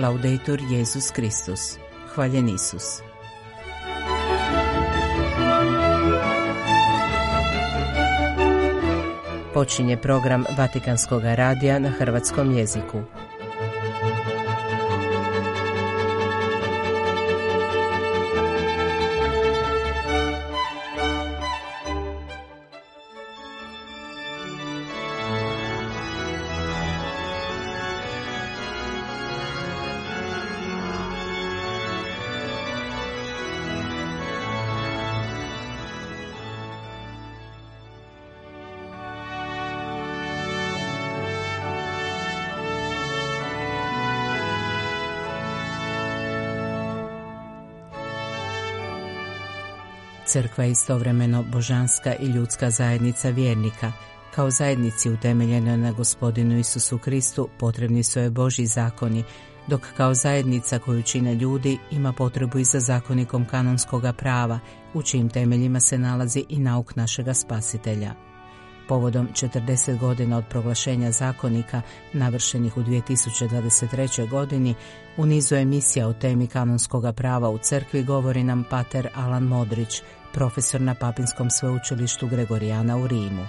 Laudetur Jezus Kristus. Hvaljen Isus. Počinje program Vatikanskog radija na hrvatskom jeziku. Crkva je istovremeno božanska i ljudska zajednica vjernika. Kao zajednici utemeljenoj na gospodinu Isusu Kristu potrebni su joj Boži zakoni, dok kao zajednica koju čine ljudi ima potrebu i za zakonikom kanonskoga prava, u čijim temeljima se nalazi i nauk našega spasitelja. Povodom 40 godina od proglašenja zakonika, navršenih u 2023. godini, u nizu emisija o temi kanonskoga prava u crkvi govori nam pater Alan Modrić, profesor na Papinskom sveučilištu Gregorijana u Rimu.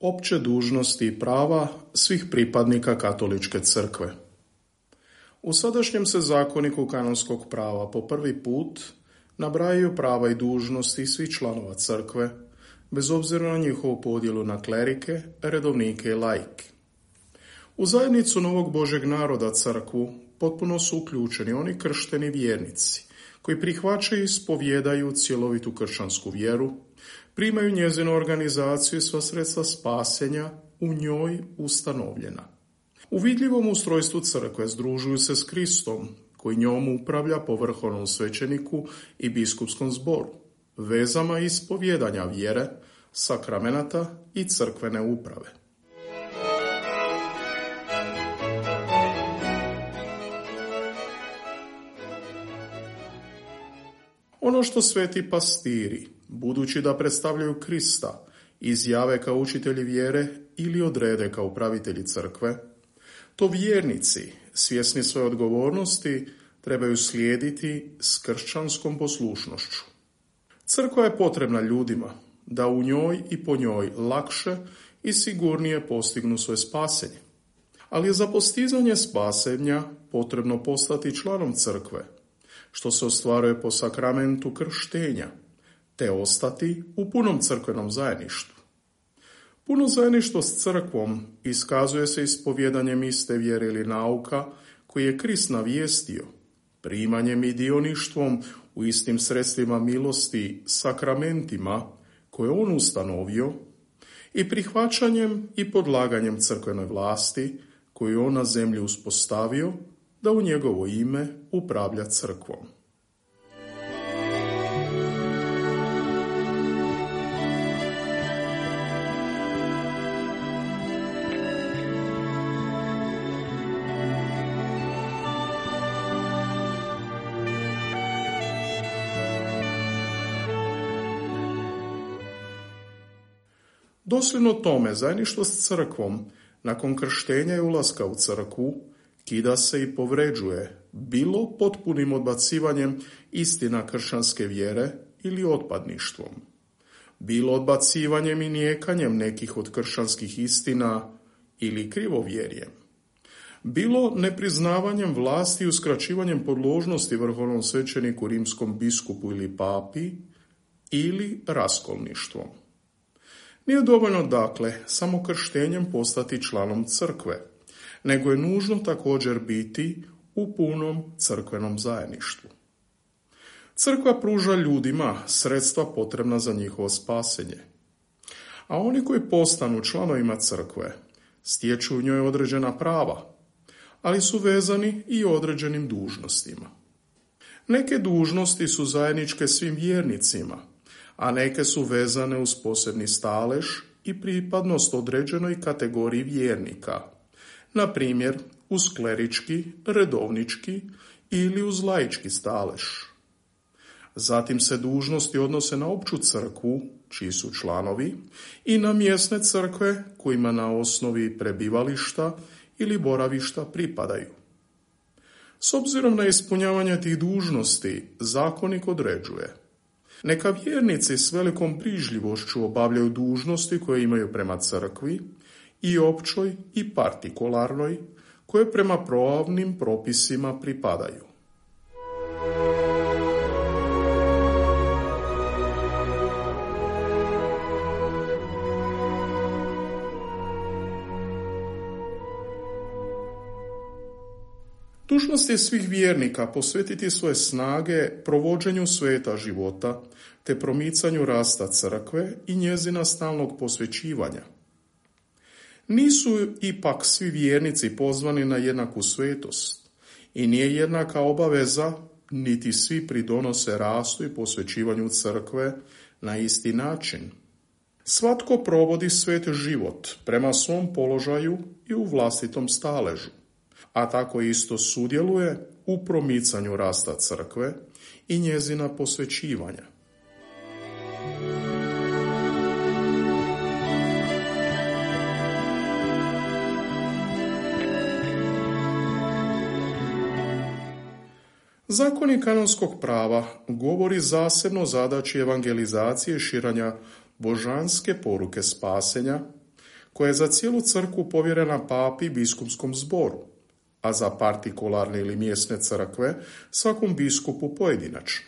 Opće dužnosti i prava svih pripadnika katoličke crkve. U sadašnjem se zakoniku kanonskog prava po prvi put nabrajaju prava i dužnosti svih članova crkve, bez obzira na njihovu podjelu na klerike, redovnike i lajke. U zajednicu novog Božeg naroda crkvu potpuno su uključeni oni kršteni vjernici, koji prihvaćaju i ispovjedaju cjelovitu kršćansku vjeru, primaju njezinu organizaciju i sva sredstva spasenja u njoj ustanovljena. U vidljivom ustrojstvu crkve združuju se s Kristom, koji njom upravlja po vrhovnom svećeniku i biskupskom zboru, vezama ispovjedanja vjere, sakramenata i crkvene uprave. Ono što sveti pastiri, budući da predstavljaju Krista, izjave kao učitelji vjere ili odrede kao upravitelji crkve, to vjernici, svjesni svoje odgovornosti, trebaju slijediti s kršćanskom poslušnošću. Crkva je potrebna ljudima da u njoj i po njoj lakše i sigurnije postignu svoje spasenje. Ali za postizanje spasenja potrebno postati članom crkve, što se ostvaruje po sakramentu krštenja, te ostati u punom crkvenom zajedništvu. Puno zajedništvo s crkvom iskazuje se ispovjedanjem iste vjere ili nauka koji je Krist navijestio, primanjem i dioništvom u istim sredstvima milosti, sakramentima koje on ustanovio i prihvaćanjem i podlaganjem crkvenoj vlasti koju on na zemlji uspostavio da u njegovo ime upravlja crkvom. Dosljedno tome, zajedništvo s crkvom, nakon krštenja i ulaska u crkvu, kida se i povređuje, bilo potpunim odbacivanjem istina kršćanske vjere ili otpadništvom, bilo odbacivanjem i nijekanjem nekih od kršćanskih istina ili krivovjerjem, bilo nepriznavanjem vlasti i uskraćivanjem podložnosti vrhovnom svećeniku, rimskom biskupu ili papi, ili raskolništvom. Nije dovoljno dakle samo krštenjem postati članom crkve, nego je nužno također biti u punom crkvenom zajedništvu. Crkva pruža ljudima sredstva potrebna za njihovo spasenje, a oni koji postanu članovima crkve stječu u njoj određena prava, ali su vezani i određenim dužnostima. Neke dužnosti su zajedničke svim vjernicima, a neke su vezane uz posebni stalež i pripadnost određenoj kategoriji vjernika, na primjer uz klerički, redovnički ili uz laički stalež. Zatim se dužnosti odnose na opću crkvu, čiji su članovi, i na mjesne crkve kojima na osnovi prebivališta ili boravišta pripadaju. S obzirom na ispunjavanje tih dužnosti, zakonik određuje. Neka vjernici s velikom prižljivošću obavljaju dužnosti koje imaju prema crkvi, i općoj i partikularnoj, koje prema pravnim propisima pripadaju. Dužnost je svih vjernika posvetiti svoje snage provođenju sveta života te promicanju rasta crkve i njezina stalnog posvećivanja. Nisu ipak svi vjernici pozvani na jednaku svetost i nije jednaka obaveza niti svi pridonose rastu i posvećivanju crkve na isti način. Svatko provodi svet život prema svom položaju i u vlastitom staležu a tako isto sudjeluje u promicanju rasta crkve i njezina posvećivanja. Zakoni kanonskog prava govori zasebno zadaći evangelizacije širanja božanske poruke spasenja, koja je za cijelu crku povjerena papi biskupskom zboru a za partikularne ili mjesne crkve svakom biskupu pojedinačno.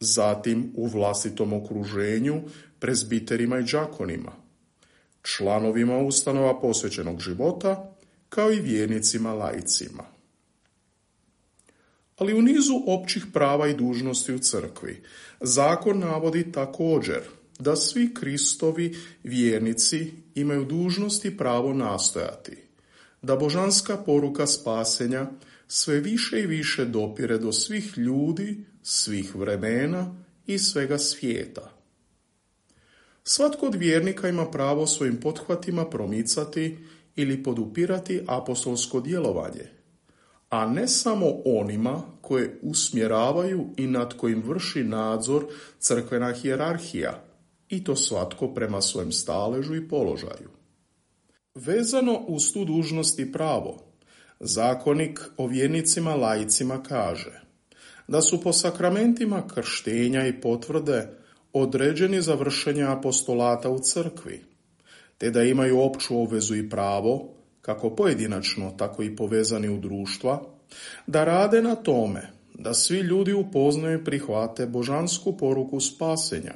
Zatim u vlastitom okruženju prezbiterima i džakonima, članovima ustanova posvećenog života, kao i vjernicima laicima. Ali u nizu općih prava i dužnosti u crkvi, zakon navodi također da svi Kristovi vjernici imaju dužnost i pravo nastojati – da božanska poruka spasenja sve više i više dopire do svih ljudi, svih vremena i svega svijeta. Svatko od vjernika ima pravo svojim pothvatima promicati ili podupirati apostolsko djelovanje, a ne samo onima koje usmjeravaju i nad kojim vrši nadzor crkvena hijerarhija, i to svatko prema svojem staležu i položaju. Vezano uz tu dužnost i pravo, zakonik o vjernicima laicima kaže da su po sakramentima krštenja i potvrde određeni za vršenje apostolata u crkvi, te da imaju opću obvezu i pravo, kako pojedinačno, tako i povezani u društva, da rade na tome da svi ljudi upoznaju i prihvate božansku poruku spasenja,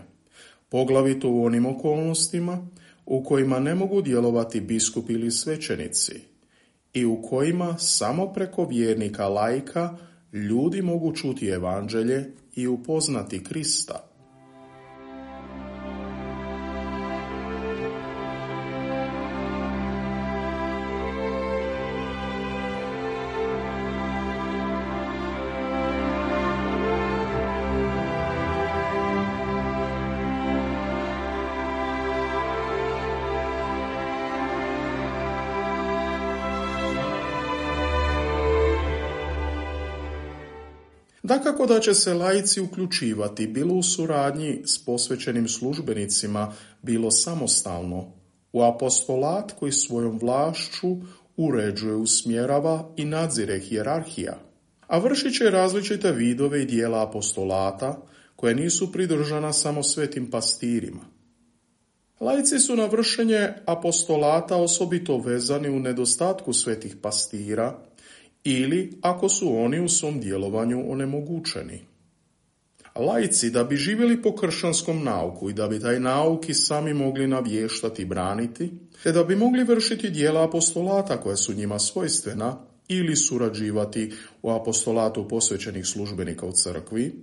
poglavito u onim okolnostima u kojima ne mogu djelovati biskup ili svećenici i u kojima samo preko vjernika lajka ljudi mogu čuti evanđelje i upoznati Krista. Dakako da će se laici uključivati bilo u suradnji s posvećenim službenicima, bilo samostalno, u apostolat koji svojom vlašću uređuje, usmjerava i nadzire hijerarhija, a vršit će različite vidove i dijela apostolata koje nisu pridržana samo svetim pastirima. Laici su na vršenje apostolata osobito vezani u nedostatku svetih pastira, ili ako su oni u svom djelovanju onemogućeni. Lajci da bi živjeli po kršćanskom nauku i da bi taj nauki sami mogli navještati i braniti, te da bi mogli vršiti dijela apostolata koja su njima svojstvena ili surađivati u apostolatu posvećenih službenika u crkvi,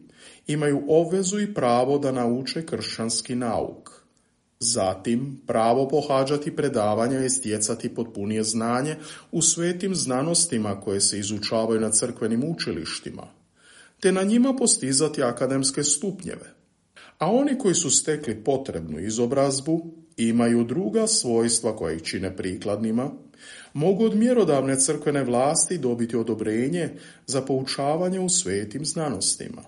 imaju obvezu i pravo da nauče kršćanski nauk. Zatim, pravo pohađati predavanja i stjecati potpunije znanje u svetim znanostima koje se izučavaju na crkvenim učilištima, te na njima postizati akademske stupnjeve. a oni koji su stekli potrebnu izobrazbu imaju druga svojstva koja ih čine prikladnima, mogu od mjerodavne crkvene vlasti dobiti odobrenje za poučavanje u svetim znanostima.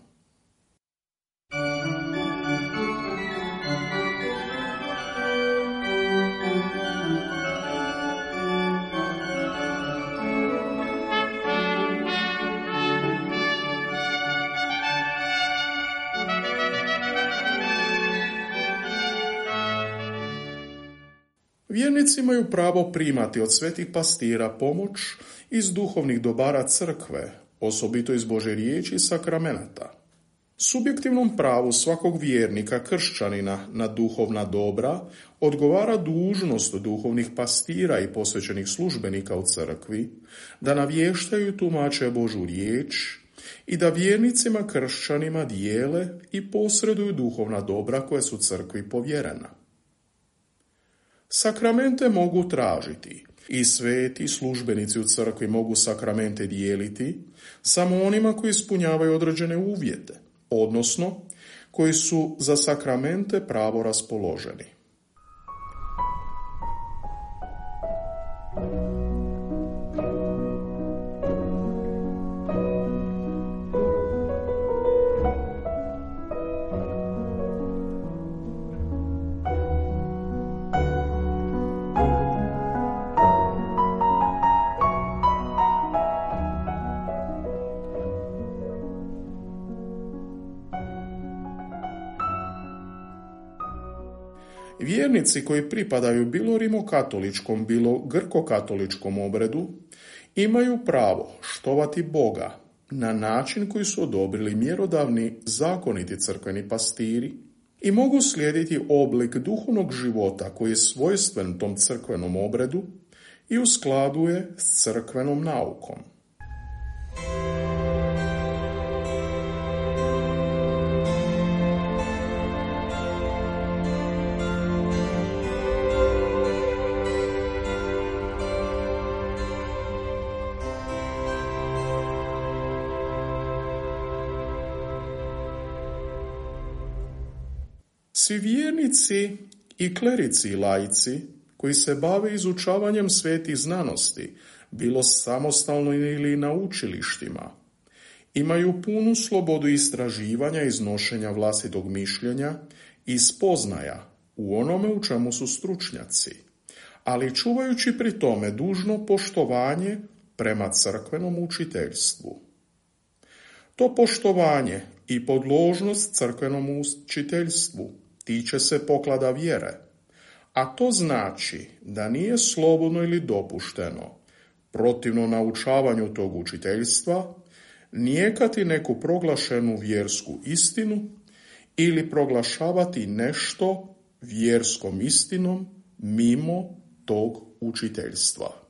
Vjernici imaju pravo primati od svetih pastira pomoć iz duhovnih dobara crkve, osobito iz Bože riječi i sakramenata. Subjektivnom pravu svakog vjernika kršćanina na duhovna dobra odgovara dužnost duhovnih pastira i posvećenih službenika u crkvi da navještaju tumače Božu riječ i da vjernicima kršćanima dijele i posreduju duhovna dobra koje su crkvi povjerena. Sakramente mogu tražiti i sveti službenici u crkvi mogu sakramente dijeliti samo onima koji ispunjavaju određene uvjete, odnosno koji su za sakramente pravo raspoloženi. Vjernici koji pripadaju bilo rimokatoličkom, bilo grkokatoličkom obredu imaju pravo štovati Boga na način koji su odobrili mjerodavni zakoniti crkveni pastiri i mogu slijediti oblik duhovnog života koji je svojstven tom crkvenom obredu i u skladu je s crkvenom naukom. Svi vjernici i klerici i lajci koji se bave izučavanjem svetih znanosti, bilo samostalno ili na učilištima, imaju punu slobodu istraživanja i iznošenja vlastitog mišljenja i spoznaja u onome u čemu su stručnjaci, ali čuvajući pri tome dužno poštovanje prema crkvenom učiteljstvu. To poštovanje i podložnost crkvenom učiteljstvu tiče se poklada vjere, a to znači da nije slobodno ili dopušteno, protivno naučavanju tog učiteljstva, nijekati neku proglašenu vjersku istinu ili proglašavati nešto vjerskom istinom mimo tog učiteljstva.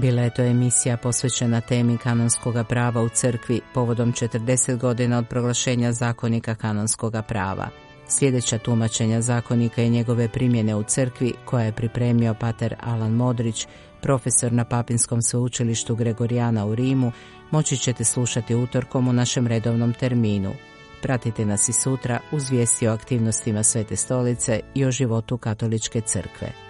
Bila je to emisija posvećena temi kanonskog prava u crkvi povodom 40 godina od proglašenja zakonika kanonskog prava. Sljedeća tumačenja zakonika i njegove primjene u crkvi koja je pripremio pater Alan Modrić, profesor na Papinskom sveučilištu Gregorijana u Rimu, moći ćete slušati utorkom u našem redovnom terminu. Pratite nas i sutra uz vijesti o aktivnostima Svete stolice i o životu katoličke crkve.